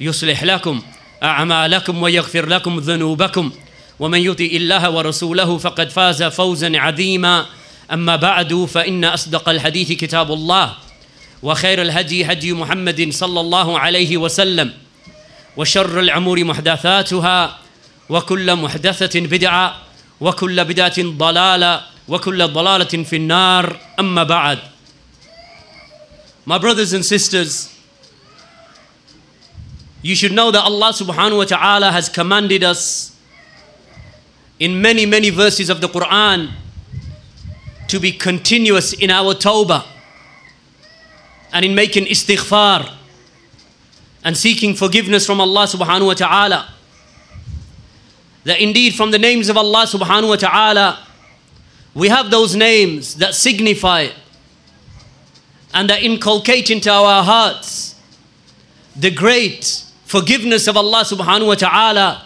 يصلح لكم أعمالكم ويغفر لكم ذنوبكم. ومن يطع الله ورسوله فقد فاز فوزا عظيما. أما بعد فإن أصدق الحديث كتاب الله وخير الهدي هدي محمد صلى الله عليه وسلم وشر الأمور محدثاتها وكل محدثة بدعة وكل بدعة ضلالة وكل ضلالة في النار. أما بعد My brothers and sisters, you should know that Allah subhanahu wa ta'ala has commanded us in many, many verses of the Quran to be continuous in our tawbah and in making istighfar and seeking forgiveness from Allah subhanahu wa ta'ala. That indeed from the names of Allah subhanahu wa ta'ala, we have those names that signify and that inculcate into our hearts the great forgiveness of Allah subhanahu wa ta'ala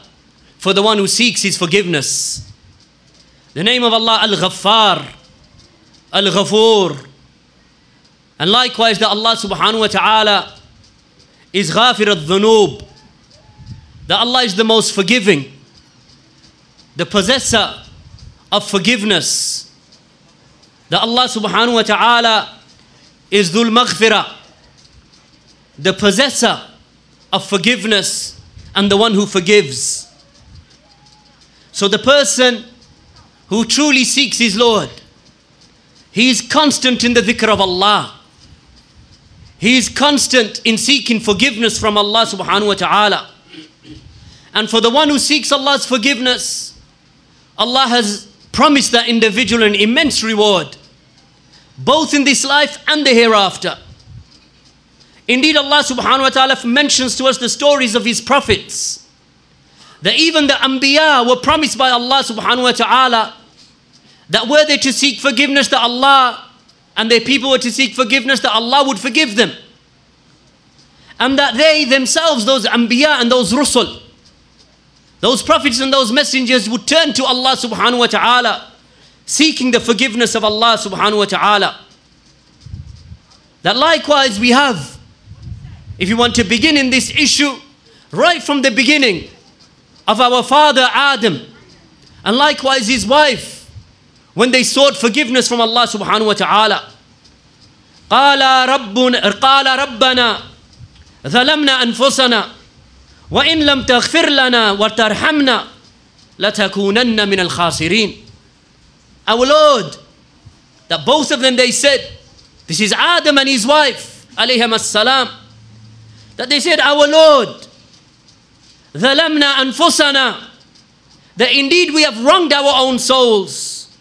for the one who seeks his forgiveness. The name of Allah Al Ghaffar, Al Ghafoor. And likewise, that Allah subhanahu wa ta'ala is Ghafir al Dhunub. That Allah is the most forgiving, the possessor of forgiveness. That Allah subhanahu wa ta'ala is Dhul Maghfirah, the possessor of forgiveness and the one who forgives. So the person who truly seeks his Lord he is constant in the dhikr of Allah. He is constant in seeking forgiveness from Allah subhanahu wa ta'ala. And for the one who seeks Allah's forgiveness, Allah has promised that individual an immense reward, both in this life and the hereafter. Indeed, Allah subhanahu wa ta'ala mentions to us the stories of His prophets. That even the Anbiya were promised by Allah subhanahu wa ta'ala that were they to seek forgiveness that Allah and their people were to seek forgiveness that Allah would forgive them. And that they themselves, those Anbiya and those Rusul, those prophets and those messengers would turn to Allah subhanahu wa ta'ala, seeking the forgiveness of Allah subhanahu wa ta'ala. That likewise we have, if you want to begin in this issue, right from the beginning of our father Adam, and likewise his wife, when they sought forgiveness from Allah subhanahu wa ta'ala. قال ربنا قال ربنا ظلمنا أنفسنا وإن لم تغفر لنا وترحمنا لتكونن من الخاسرين Our Lord, that both of them they said, this is Adam and his wife, alayhim as-salam, that they said, Our Lord, ظَلَمْنَا أَنفُسَنَا That indeed we have wronged our own souls.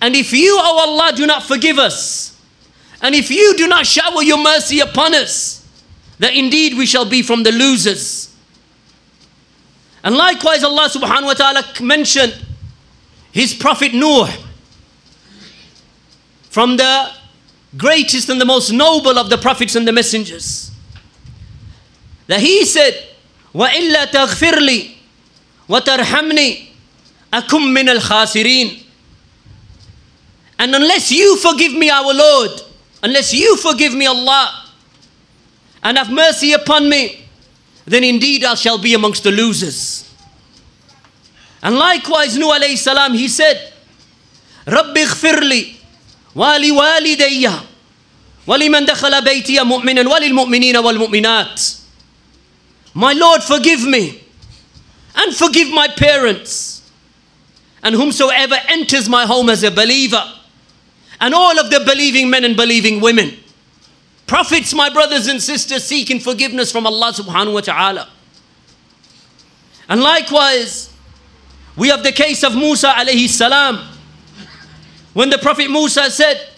And if you, O Allah, do not forgive us, and if you do not shower your mercy upon us, that indeed we shall be from the losers. And likewise, Allah subhanahu wa ta'ala mentioned his prophet Nuh from the greatest and the most noble of the prophets and the messengers. That he said, وَإِلَّا تَغْفِرْ لِي وَتَرْحَمْنِي أَكُمْ مِنَ الْخَاسِرِينَ And unless you forgive me, our Lord, unless you forgive me, Allah, and have mercy upon me, then indeed I shall be amongst the losers. And likewise, Nuh alayhi salam, he said, رب اغفر لي ولوالدي ولمن دخل بيتي مؤمنا وللمؤمنين والمؤمنات My Lord, forgive me and forgive my parents and whomsoever enters my home as a believer and all of the believing men and believing women. Prophets, my brothers and sisters, seeking forgiveness from Allah subhanahu wa ta'ala. And likewise, we have the case of Musa alayhi salam. When the Prophet Musa said,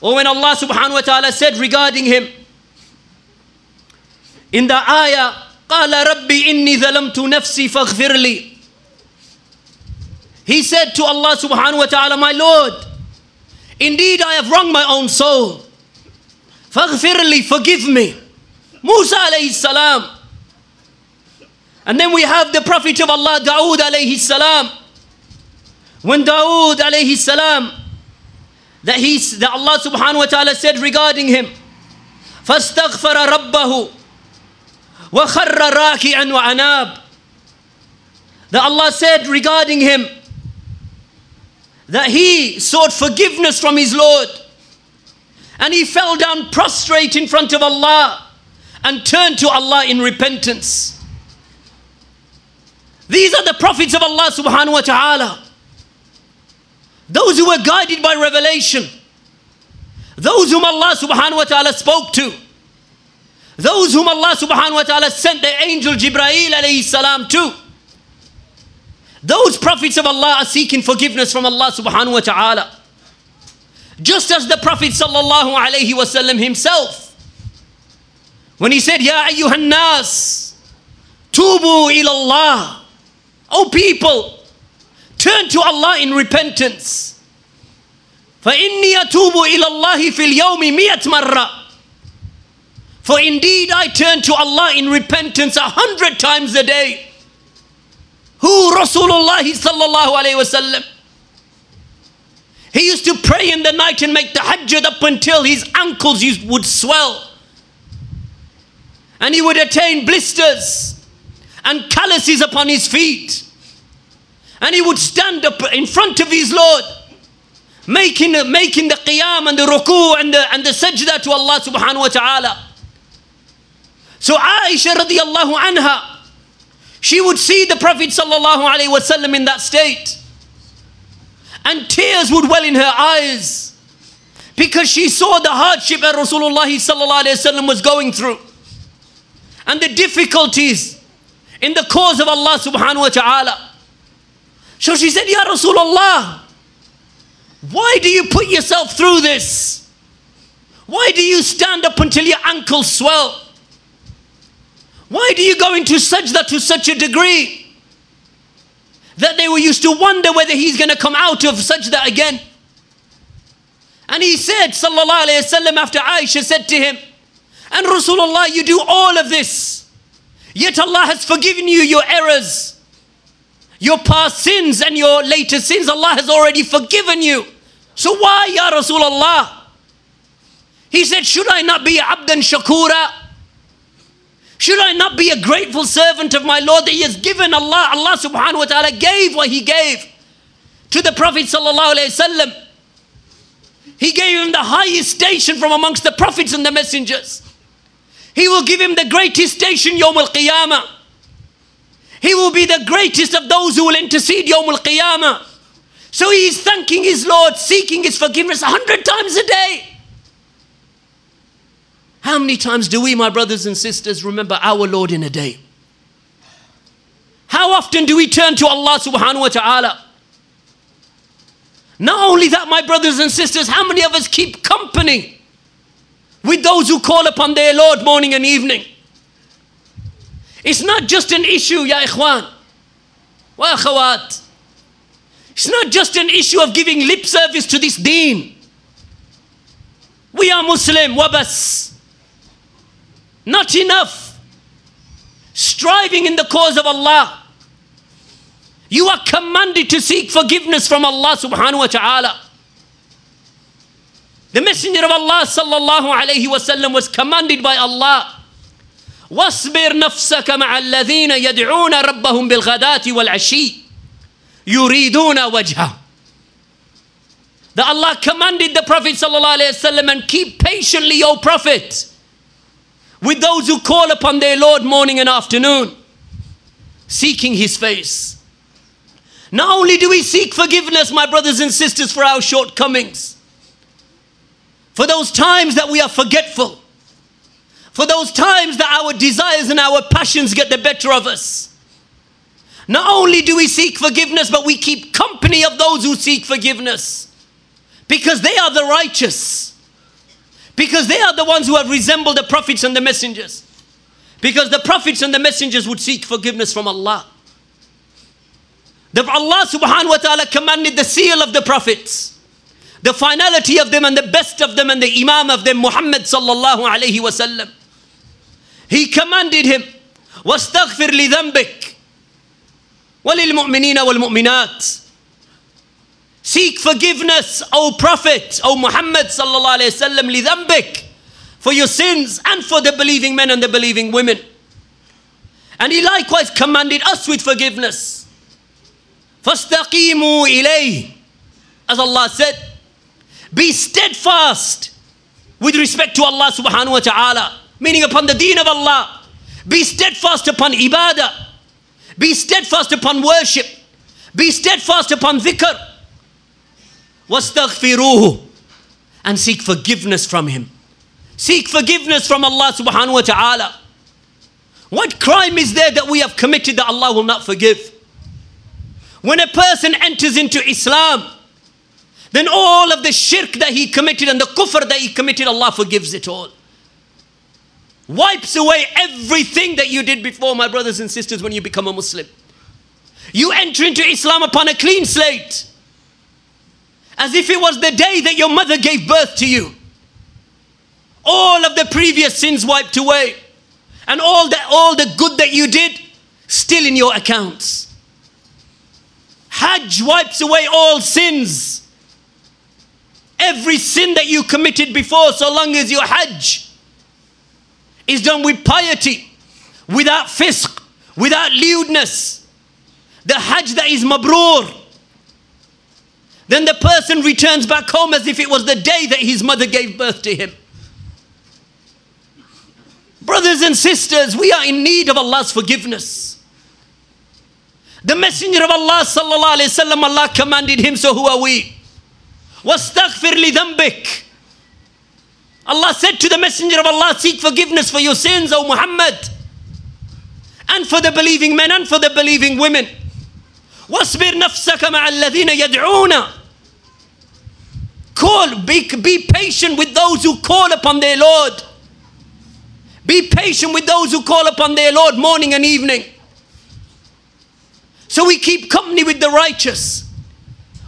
or when Allah subhanahu wa ta'ala said regarding him, in the ayah, قال ربي إني ظلمت نفسي فاغفر لي. He said to Allah subhanahu wa ta'ala, My Lord, indeed I have wronged my own soul. فاغفر لي, forgive me. Musa alayhi salam. And then we have the Prophet of Allah, Dawood alayhi salam. When Dawood alayhi salam, that, he, that Allah subhanahu wa ta'ala said regarding him, فاستغفر ربه وخر راكعا وعناب. That Allah said regarding him, that he sought forgiveness from his Lord. And he fell down prostrate in front of Allah and turned to Allah in repentance. These are the prophets of Allah subhanahu wa ta'ala. Those who were guided by revelation. Those whom Allah subhanahu wa ta'ala spoke to. Those whom Allah subhanahu wa ta'ala sent the angel Jibreel alayhi salam to. Those prophets of Allah are seeking forgiveness from Allah subhanahu wa ta'ala. Just as the Prophet sallallahu alayhi wasallam himself, when he said, Ya ayyuhan nas, tubu ilallah. O people, turn to Allah in repentance. فإني أتوب إلى الله في اليوم مئة مرة. for indeed I turn to Allah in repentance a hundred times a day. Who Rasulullah sallallahu alayhi wasallam? He used to pray in the night and make the tahajjud up until his ankles would swell. And he would attain blisters and calluses upon his feet. And he would stand up in front of his Lord, making, making the qiyam and the ruku and the, and the sajda to Allah subhanahu wa ta'ala. So Aisha radiallahu anha, she would see the Prophet sallallahu alaihi wasallam in that state. and tears would well in her eyes because she saw the hardship that Rasulullah sallallahu alaihi wasallam was going through and the difficulties in the cause of Allah subhanahu wa ta'ala. So she said, Ya Rasulullah, why do you put yourself through this? Why do you stand up until your ankles swell? Why do you go into sajda to such a degree that they were used to wonder whether he's going to come out of sajda again? And he said, Sallallahu Alaihi Wasallam, after Aisha said to him, and Rasulullah, you do all of this, yet Allah has forgiven you your errors, your past sins, and your later sins. Allah has already forgiven you. So why, Ya Rasulullah? He said, Should I not be abdan shakura? Should I not be a grateful servant of my Lord that He has given Allah? Allah subhanahu wa ta'ala gave what He gave to the Prophet sallallahu alayhi wasallam. He gave him the highest station from amongst the prophets and the messengers. He will give him the greatest station Yawm al Qiyamah. He will be the greatest of those who will intercede Yawm al Qiyamah. So he is thanking his Lord, seeking his forgiveness a hundred times a day. How many times do we, my brothers and sisters, remember our Lord in a day? How often do we turn to Allah subhanahu wa ta'ala? Not only that, my brothers and sisters, how many of us keep company with those who call upon their Lord morning and evening? It's not just an issue, ya ikhwan, wa akhawat. It's not just an issue of giving lip service to this deen. We are Muslim, wabas. Not enough. Striving in the cause of Allah. You are commanded to seek forgiveness from Allah subhanahu wa ta'ala. The Messenger of Allah sallallahu alayhi wasallam was commanded by Allah. واصبر نفسك مع الذين يدعون ربهم بالغداة والعشي يريدون وجهه that Allah commanded the Prophet ﷺ and keep patiently, O Prophet, with those who call upon their Lord morning and afternoon, seeking His face. Not only do we seek forgiveness, my brothers and sisters, for our shortcomings, for those times that we are forgetful, for those times that our desires and our passions get the better of us. Not only do we seek forgiveness, but we keep company of those who seek forgiveness because they are the righteous. Because they are the ones who have resembled the prophets and the messengers. Because the prophets and the messengers would seek forgiveness from Allah. The Allah subhanahu wa ta'ala commanded the seal of the prophets, the finality of them and the best of them and the imam of them, Muhammad sallallahu alayhi wa sallam. He commanded him, واستغفر لذنبك وللمؤمنين والمؤمنات Seek forgiveness, O Prophet, O Muhammad sallallahu alayhi wasallam, lidhambik, for your sins and for the believing men and the believing women. And he likewise commanded us with forgiveness. فَاسْتَقِيمُوا إِلَيْهِ As Allah said, be steadfast with respect to Allah subhanahu wa ta'ala, meaning upon the deen of Allah. Be steadfast upon ibadah. Be steadfast upon worship. Be steadfast upon dhikr. واستغفروه and seek forgiveness from him. Seek forgiveness from Allah subhanahu wa ta'ala. What crime is there that we have committed that Allah will not forgive? When a person enters into Islam, then all of the shirk that he committed and the kufr that he committed, Allah forgives it all. Wipes away everything that you did before, my brothers and sisters, when you become a Muslim. You enter into Islam upon a clean slate as if it was the day that your mother gave birth to you. All of the previous sins wiped away, and all the, all the good that you did still in your accounts. Hajj wipes away all sins. Every sin that you committed before, so long as your Hajj is done with piety, without fisk, without lewdness. The Hajj that is mabrur, then the person returns back home as if it was the day that his mother gave birth to him. Brothers and sisters, we are in need of Allah's forgiveness. The Messenger of Allah sallallahu alayhi wasallam, Allah commanded him, so who are we? وَاسْتَغْفِرْ لِذَنْبِكَ Allah said to the Messenger of Allah, seek forgiveness for your sins, O Muhammad. And for the believing men and for the believing women. وَاصْبِرْ نَفْسَكَ مَعَ الَّذِينَ يَدْعُونَ Call, be, be patient with those who call upon their Lord. Be patient with those who call upon their Lord morning and evening. So we keep company with the righteous.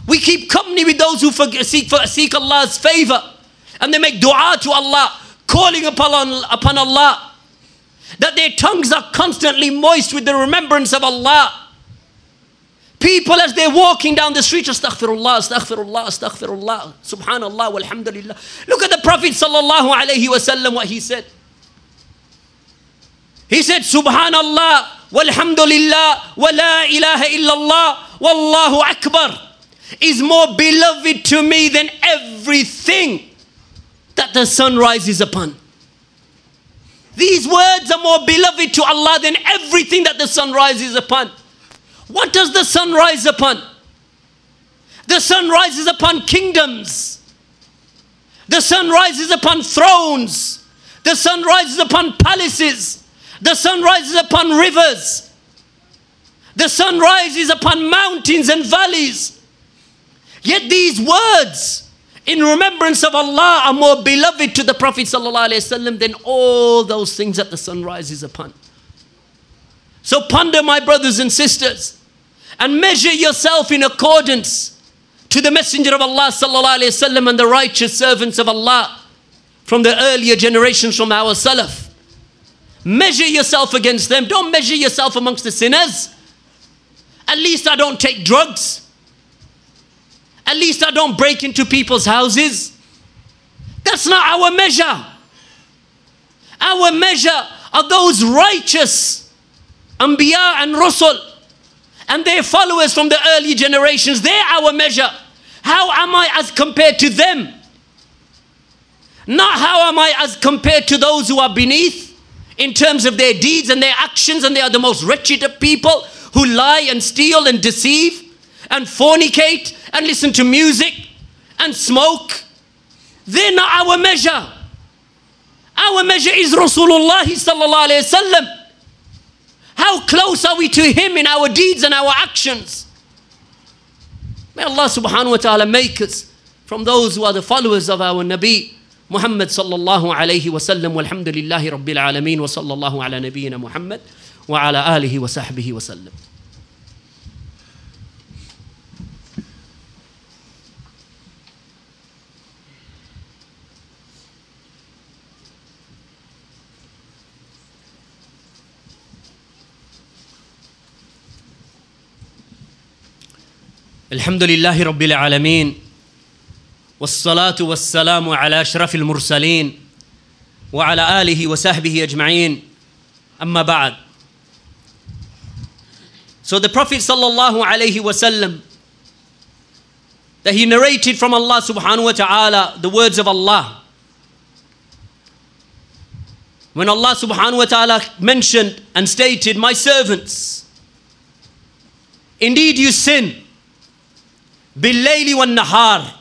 We keep company with those who seek, for, seek Allah's favor. And they make dua to Allah, calling upon, upon Allah. That their tongues are constantly moist with the remembrance of Allah. People as they're walking down the street, astaghfirullah, astaghfirullah, astaghfirullah, subhanallah, walhamdulillah. Look at the Prophet sallallahu alayhi wasallam, what he said. He said, subhanallah, walhamdulillah wa la ilaha illallah wallahu akbar is more beloved to me than everything that the sun rises upon. These words are more beloved to Allah than everything that the sun rises upon. What does the sun rise upon? The sun rises upon kingdoms. The sun rises upon thrones. The sun rises upon palaces. The sun rises upon rivers. The sun rises upon mountains and valleys. Yet these words in remembrance of Allah are more beloved to the Prophet ﷺ than all those things that the sun rises upon. So ponder, my brothers and sisters, and measure yourself in accordance to the Messenger of Allah ﷺ and the righteous servants of Allah from the earlier generations from our Salaf. Measure yourself against them. Don't measure yourself amongst the sinners. At least I don't take drugs. At least I don't break into people's houses. That's not our measure. Our measure are those righteous Anbiya and Rasul and their followers from the early generations. They're our measure. How am I as compared to them? Not how am I as compared to those who are beneath in terms of their deeds and their actions, and they are the most wretched of people who lie and steal and deceive and fornicate and listen to music and smoke. They're not our measure. Our measure is Rasulullah sallallahu alayhi wasallam. How close are we to Him in our deeds and our actions? May Allah subhanahu wa ta'ala make us from those who are the followers of our Nabi Muhammad sallallahu alayhi wa sallam walhamdulillahi rabbil alameen wa sallallahu ala nabiyyina Muhammad wa ala alihi wa sahbihi wa sallam. الحمد لله رب العالمين والصلاة والسلام على أشرف المرسلين وعلى آله وصحبه أجمعين أما بعد So the Prophet sallallahu alayhi wasallam that he narrated from Allah subhanahu wa ta'ala the words of Allah when Allah subhanahu wa ta'ala mentioned and stated my servants indeed you sin بالليل والنهار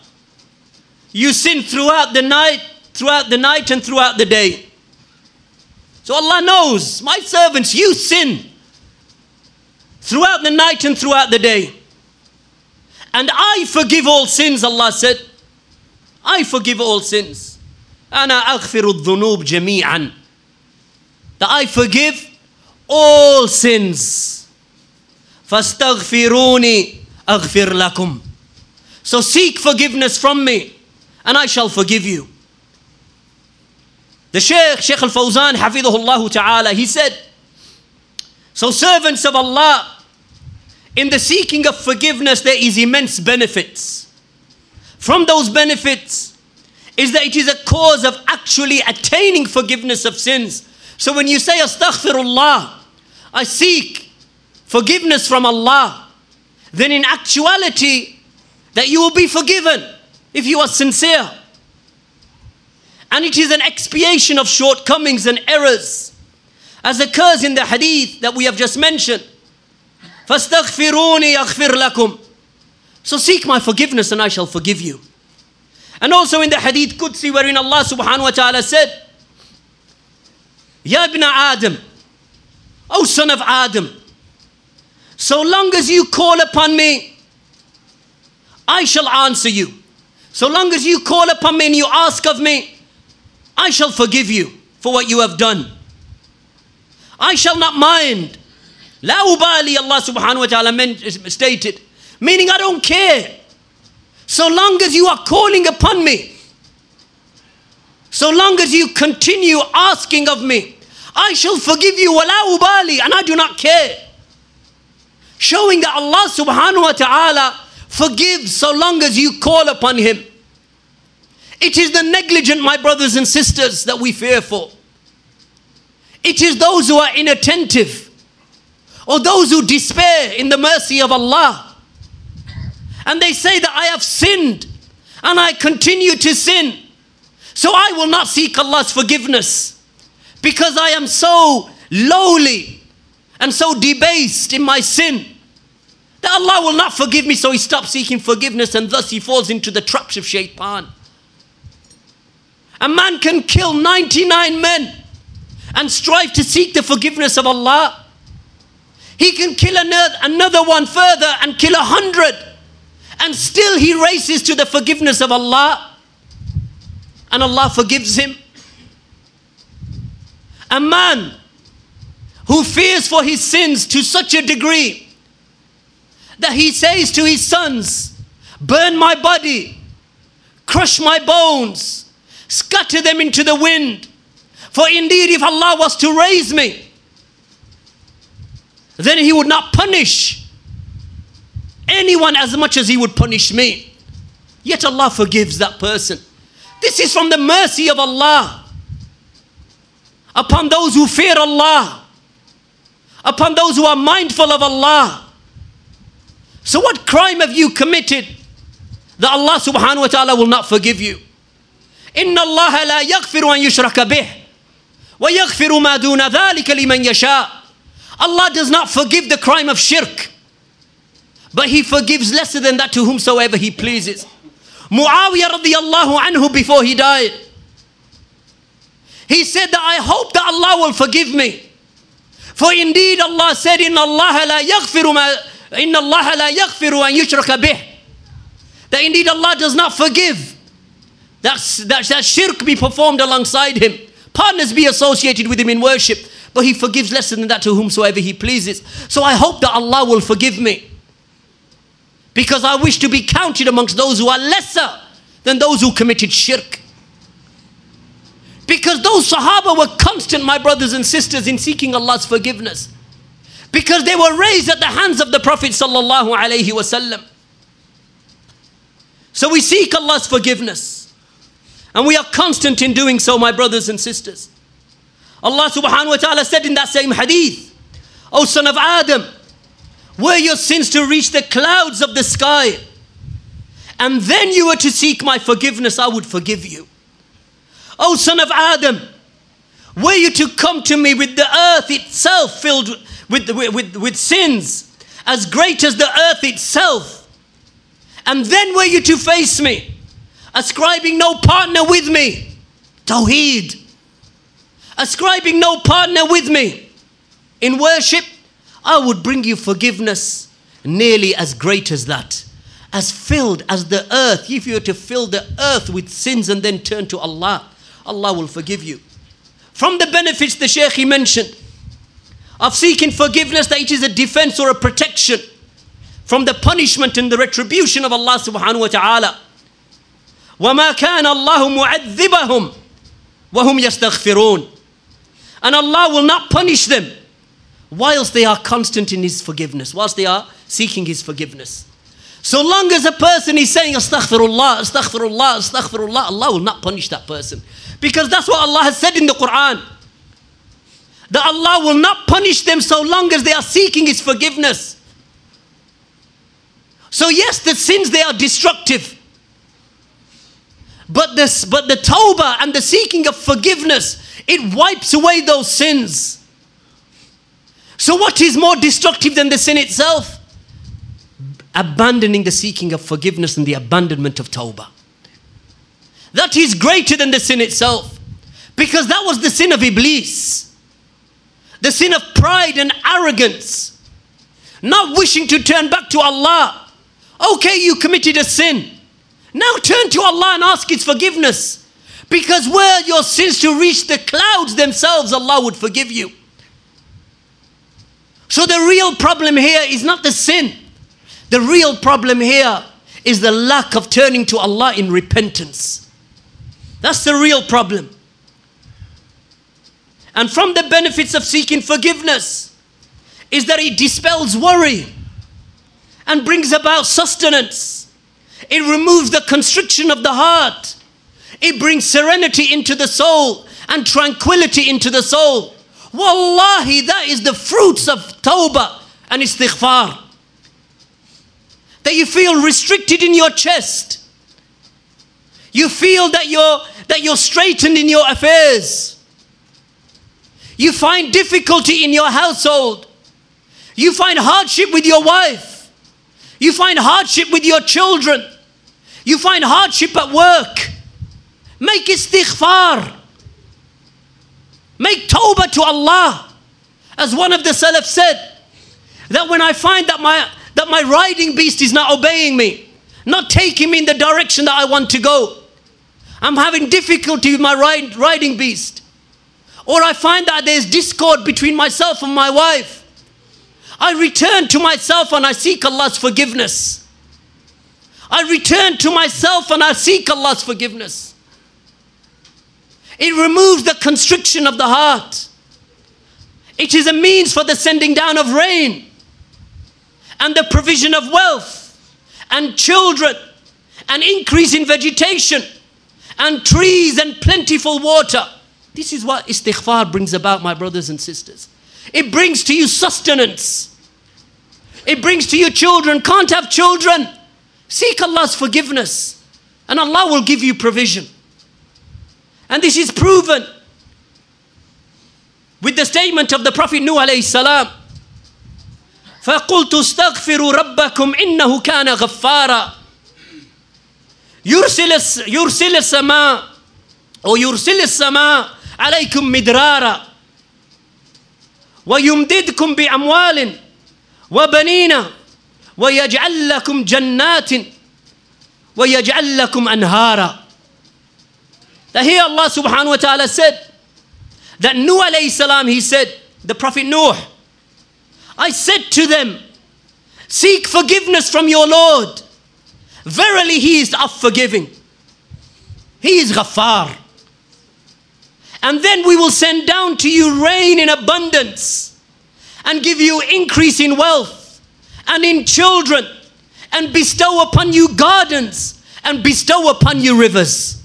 You sin throughout the night, throughout the night and throughout the day. So Allah knows, my servants, you sin throughout the night and throughout the day. And I forgive all sins, Allah said. I forgive all sins. أنا أغفر الذنوب جميعا. That I forgive all sins. فاستغفروني أغفر لكم. So seek forgiveness from me and I shall forgive you. The Shaykh, Shaykh al-Fawzan, hafidhullah ta'ala, he said, so servants of Allah, in the seeking of forgiveness, there is immense benefits. From those benefits is that it is a cause of actually attaining forgiveness of sins. So when you say astaghfirullah, I seek forgiveness from Allah, then in actuality, that you will be forgiven if you are sincere. And it is an expiation of shortcomings and errors, as occurs in the hadith that we have just mentioned. فاستغفروني يغفر لكم So seek my forgiveness and I shall forgive you. And also in the Hadith Qudsi wherein Allah subhanahu wa ta'ala said, Ya ibn Adam, O son of Adam, so long as you call upon me, I shall answer you. So long as you call upon me and you ask of me, I shall forgive you for what you have done. I shall not mind. La ubali, Allah subhanahu wa ta'ala stated, meaning I don't care. So long as you are calling upon me, so long as you continue asking of me, I shall forgive you, wala ubali, and I do not care. Showing that Allah subhanahu wa ta'ala forgives so long as you call upon Him. It is the negligent, my brothers and sisters, that we fear for. It is those who are inattentive or those who despair in the mercy of Allah. And they say that I have sinned and I continue to sin. So I will not seek Allah's forgiveness because I am so lowly and so debased in my sin that Allah will not forgive me. So he stops seeking forgiveness and thus he falls into the traps of shaitan. A man can kill 99 men and strive to seek the forgiveness of Allah. He can kill another one further and kill a hundred, and still he races to the forgiveness of Allah, and Allah forgives him. A man who fears for his sins to such a degree that he says to his sons, Burn my body, crush my bones, scatter them into the wind. For indeed, if Allah was to raise me, then He would not punish anyone as much as He would punish me. Yet Allah forgives that person. This is from the mercy of Allah upon those who fear Allah, upon those who are mindful of Allah. So, what crime have you committed that Allah subhanahu wa ta'ala will not forgive you? إن الله لا يغفر أن يشرك به وَيَغْفِرُ مَا دُونَ ذَلِكَ لِمَنْ يَشَاءُ Allah does not forgive the crime of shirk, but He forgives lesser than that to whomsoever He pleases. Muawiyah radiallahu anhu before he died, he said that I hope that Allah will forgive me. For indeed Allah said, إِنَّ اللَّهَ لَا يَغْفِرُ مَا إِنَّ اللَّهَ لَا يَغْفِرُ أَن يُشْرَكَ بِهِ That indeed Allah does not forgive that, that, that shirk be performed alongside Him partners be associated with him in worship, but he forgives less than that to whomsoever he pleases. So I hope that Allah will forgive me because I wish to be counted amongst those who are lesser than those who committed shirk. Because those Sahaba were constant, my brothers and sisters, in seeking Allah's forgiveness. Because they were raised at the hands of the Prophet sallallahu alaihi wasallam. So we seek Allah's forgiveness. And we are constant in doing so, my brothers and sisters. Allah subhanahu wa ta'ala said in that same hadith, O son of Adam, were your sins to reach the clouds of the sky, and then you were to seek my forgiveness, I would forgive you. O son of Adam, were you to come to me with the earth itself filled with, with, with, sins as great as the earth itself, and then were you to face me ascribing no partner with me. Tawheed. Ascribing no partner with me. In worship, I would bring you forgiveness nearly as great as that. As filled as the earth. If you were to fill the earth with sins and then turn to Allah, Allah will forgive you. From the benefits the Shaykh he mentioned of seeking forgiveness, that it is a defense or a protection from the punishment and the retribution of Allah subhanahu wa ta'ala. وما كان الله معذبهم وهم يستغفرون and Allah will not punish them whilst they are constant in His forgiveness, whilst they are seeking His forgiveness. So long as a person is saying astaghfirullah, astaghfirullah, astaghfirullah, Allah will not punish that person. Because that's what Allah has said in the Quran. That Allah will not punish them so long as they are seeking His forgiveness. So, yes, the sins they are destructive. But this, but the tawbah and the seeking of forgiveness, it wipes away those sins. So, what is more destructive than the sin itself? Abandoning the seeking of forgiveness and the abandonment of tawbah. That is greater than the sin itself. Because that was the sin of Iblis. The sin of pride and arrogance. Not wishing to turn back to Allah. Okay, you committed a sin. Now turn to Allah and ask His forgiveness. Because were your sins to reach the clouds themselves, Allah would forgive you. So the real problem here is not the sin. The real problem here is the lack of turning to Allah in repentance. That's the real problem. And from the benefits of seeking forgiveness is that it dispels worry and brings about sustenance. It removes the constriction of the heart. It brings serenity into the soul and tranquility into the soul. Wallahi, that is the fruits of tawbah and istighfar. That you feel restricted in your chest. You feel that you're that you're straightened in your affairs. You find difficulty in your household. You find hardship with your wife. You find hardship with your children. You find hardship at work. Make istighfar. Make tawbah to Allah. As one of the Salaf said, that when I find that my, that my riding beast is not obeying me, not taking me in the direction that I want to go, I'm having difficulty with my ride, riding beast. Or I find that there's discord between myself and my wife. I return to myself and I seek Allah's forgiveness. I return to myself and I seek Allah's forgiveness. It removes the constriction of the heart. It is a means for the sending down of rain and the provision of wealth and children and increase in vegetation and trees and plentiful water. This is what istighfar brings about, my brothers and sisters. It brings to you sustenance. It brings to you children. Can't have children. Seek Allah's forgiveness, and Allah will give you provision. And this is proven with the statement of the Prophet Nuh alayhi salam. فقلت استغفروا ربكم إنه كان غفارا يرسل يرسل السماء أو يرسل السماء عليكم مدرارا ويمددكم بأموال وبنين ويجعل لكم جنات ويجعل لكم أنهارا That here Allah subhanahu wa ta'ala said that Nuh alayhi salam, he said, the Prophet Nuh, I said to them, seek forgiveness from your Lord Verily, He is of forgiving. He is Ghaffar. And then we will send down to you rain in abundance and give you increase in wealth and in children and bestow upon you gardens and bestow upon you rivers.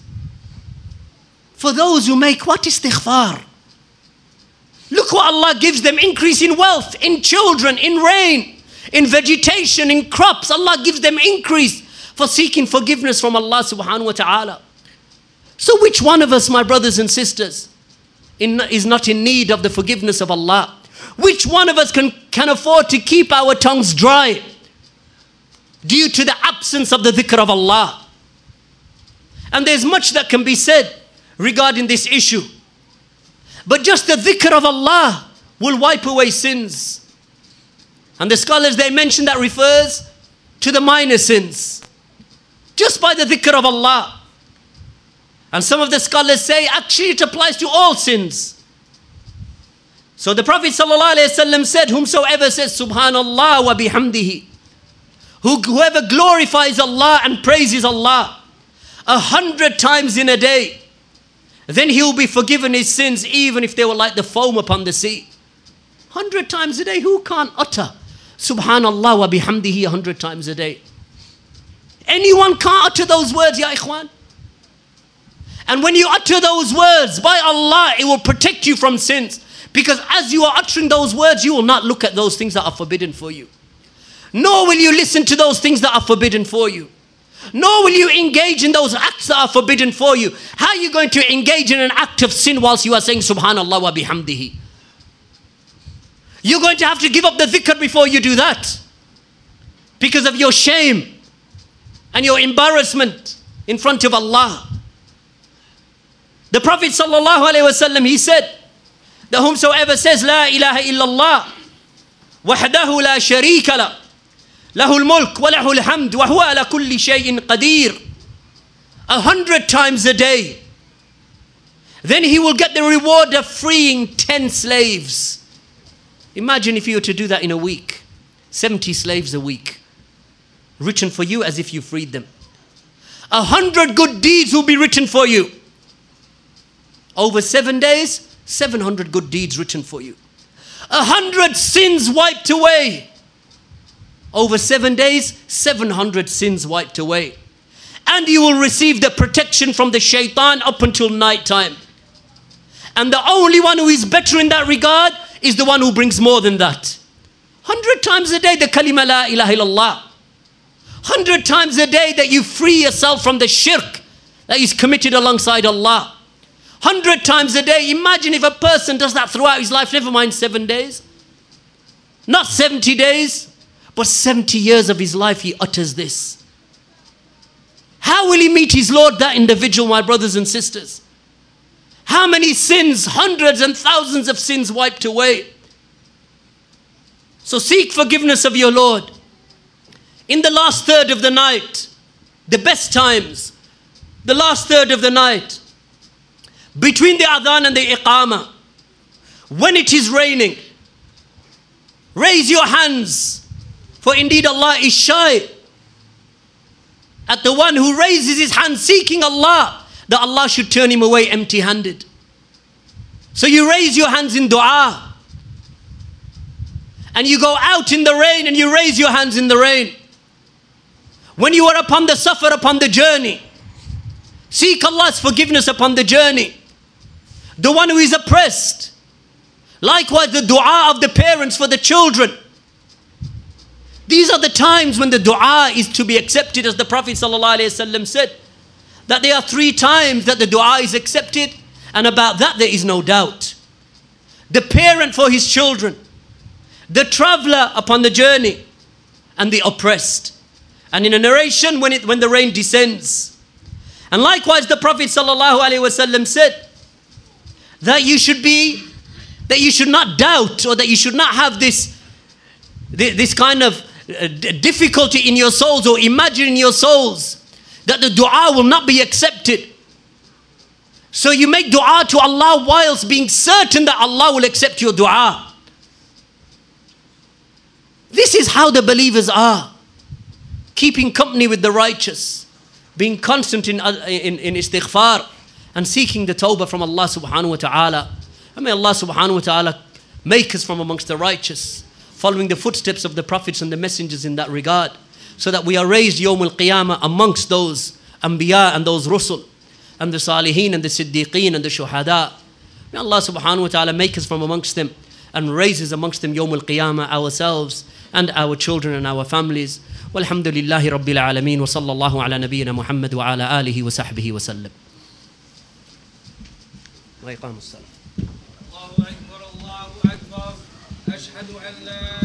For those who make what istighfar. Look what Allah gives them increase in wealth, in children, in rain, in vegetation, in crops. Allah gives them increase for seeking forgiveness from Allah subhanahu wa ta'ala. So, which one of us, my brothers and sisters, in, is not in need of the forgiveness of Allah? Which one of us can, can afford to keep our tongues dry due to the absence of the dhikr of Allah? And there's much that can be said regarding this issue. But just the dhikr of Allah will wipe away sins. And the scholars they mention that refers to the minor sins just by the dhikr of Allah. And some of the scholars say actually it applies to all sins. So the Prophet ﷺ said, Whomsoever says Subhanallah wa bihamdihi, whoever glorifies Allah and praises Allah a hundred times in a day, then he will be forgiven his sins even if they were like the foam upon the sea. Hundred times a day, who can't utter Subhanallah wa bihamdihi a hundred times a day? Anyone can't utter those words, Ya Ikhwan. And when you utter those words, by Allah, it will protect you from sins. Because as you are uttering those words, you will not look at those things that are forbidden for you. Nor will you listen to those things that are forbidden for you. Nor will you engage in those acts that are forbidden for you. How are you going to engage in an act of sin whilst you are saying Subhanallah wa bihamdihi? You're going to have to give up the dhikr before you do that. Because of your shame and your embarrassment in front of Allah. The Prophet sallallahu alaihi wasallam he said that whomsoever says La ilaha illallah وحده لا شريك له له الملك وله الحمد وهو على كل شيء قدير a hundred times a day then he will get the reward of freeing 10 slaves imagine if you were to do that in a week 70 slaves a week written for you as if you freed them a hundred good deeds will be written for you over seven days 700 good deeds written for you a hundred sins wiped away. Over seven days, 700 sins wiped away. And you will receive the protection from the shaitan up until night time. And the only one who is better in that regard is the one who brings more than that. Hundred times a day, the kalima la ilaha illallah. Hundred times a day that you free yourself from the shirk that is committed alongside Allah. 100 times a day. Imagine if a person does that throughout his life, never mind seven days. Not 70 days, but 70 years of his life he utters this. How will he meet his Lord, that individual, my brothers and sisters? How many sins, hundreds and thousands of sins wiped away? So seek forgiveness of your Lord. In the last third of the night, the best times, the last third of the night, between the adhan and the iqamah, when it is raining, raise your hands, for indeed Allah is shy at the one who raises his hand seeking Allah, that Allah should turn him away empty handed. So you raise your hands in dua. And you go out in the rain and you raise your hands in the rain. When you are upon the safar, upon the journey, seek Allah's forgiveness upon the journey the one who is oppressed. Likewise, the dua of the parents for the children. These are the times when the dua is to be accepted, as the Prophet ﷺ said, that there are three times that the dua is accepted, and about that there is no doubt. The parent for his children, the traveler upon the journey, and the oppressed. And in a narration, when, it, when the rain descends. And likewise, the Prophet ﷺ said, that you should be, that you should not doubt or that you should not have this, this kind of uh, difficulty in your souls or imagine in your souls that the dua will not be accepted. So you make dua to Allah whilst being certain that Allah will accept your dua. This is how the believers are. Keeping company with the righteous, being constant in, uh, in, in istighfar, and seeking the tawbah from Allah subhanahu wa ta'ala. And may Allah subhanahu wa ta'ala make us from amongst the righteous, following the footsteps of the prophets and the messengers in that regard, so that we are raised Yomul al qiyamah amongst those anbiya and those rusul, and the salihin and the siddiqeen and the shuhada. May Allah subhanahu wa ta'ala make us from amongst them and raises amongst them Yomul al Qiyamah ourselves and our children and our families. Walhamdulillahi Rabbil Alameen wa sallallahu ala nabiyyina Muhammad wa ala alihi wa sahbihi wa sallam. وإقام الصلاة. الله أكبر الله أكبر. أشهد أن لا